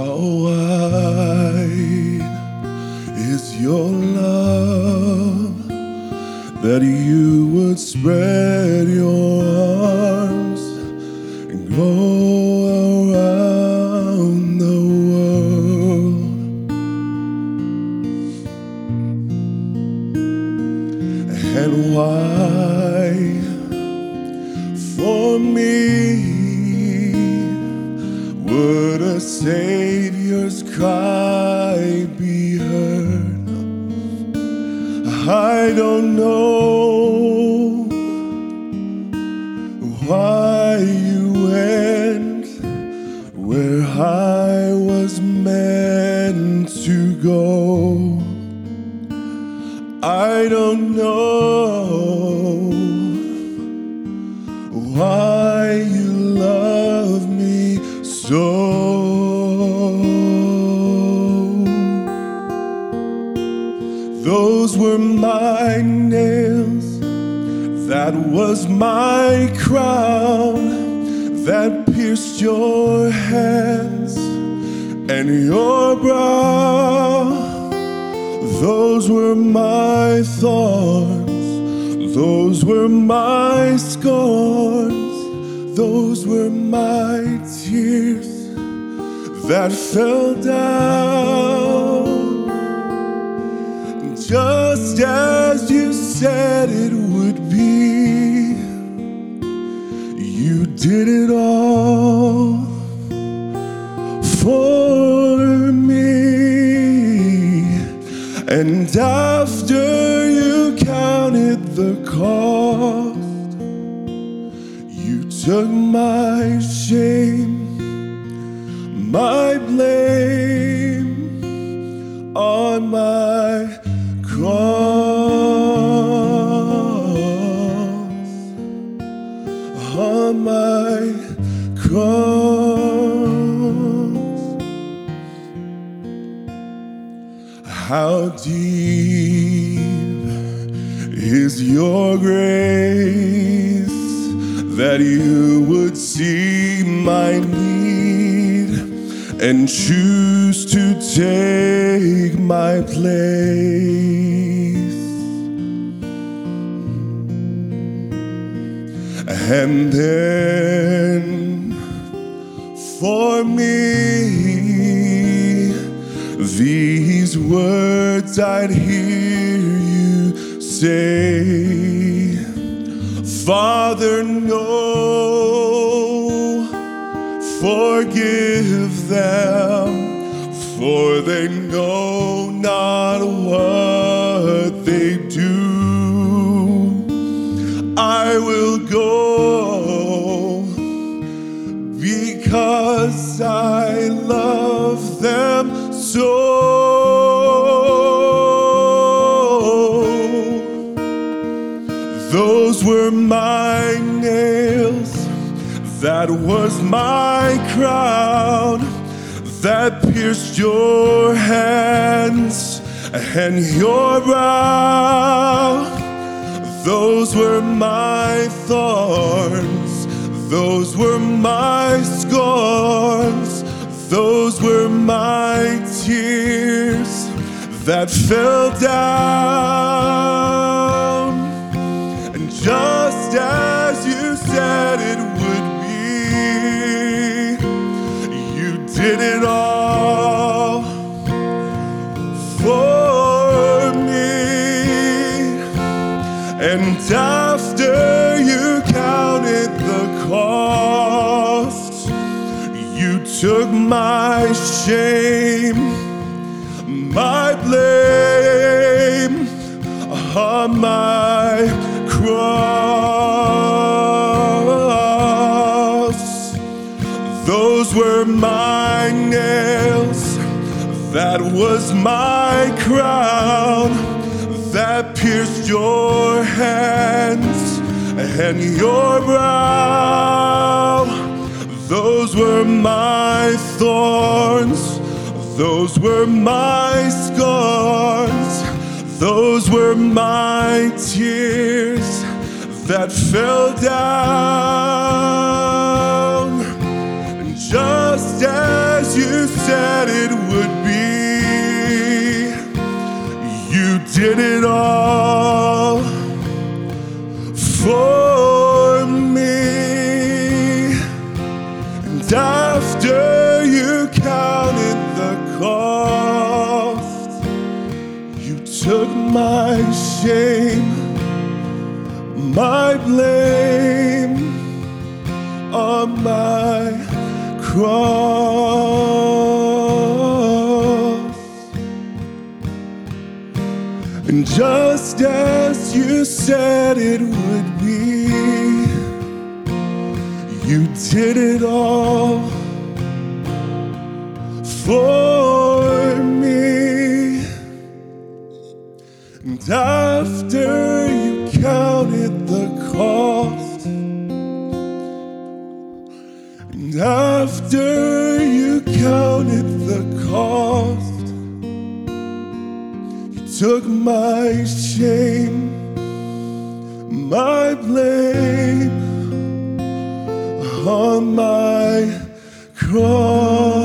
How wide is your love that you would spread your arms and go around the world? And why for me would a Savior's cry be heard? I don't know why you went where I was meant to go. I don't know why so. Those were my nails, that was my crown that pierced your hands and your brow. Those were my thorns, those were my scorns, those were my tears that fell down. Just as you said it would be, you did it all for me. And after you counted the cost, took my shame, my blame on my cross, on my cross. How deep is your grace that you would see my need and choose to take my place. And then for me, these words I'd hear you say, Father, no, forgive them, for they know not what they do. I will Those were my nails, that was my crown that pierced your hands and your brow. Those were my thorns, those were my scorns, those were my tears that fell down. Just as you said it would be, you did it all for me. And after you counted the cost, you took my shame, my blame on my cross. Those were my nails, that was my crown that pierced your hands and your brow. Those were my thorns, those were my scars, those were my tears that fell down. And just as you said it would be. You did it all for me. And after you counted the cost, you took my shame, my blame on my cross. And just as you said it would be, you did it all for me. And after counted the cost, and after you counted the cost, you took my shame, my blame on my cross.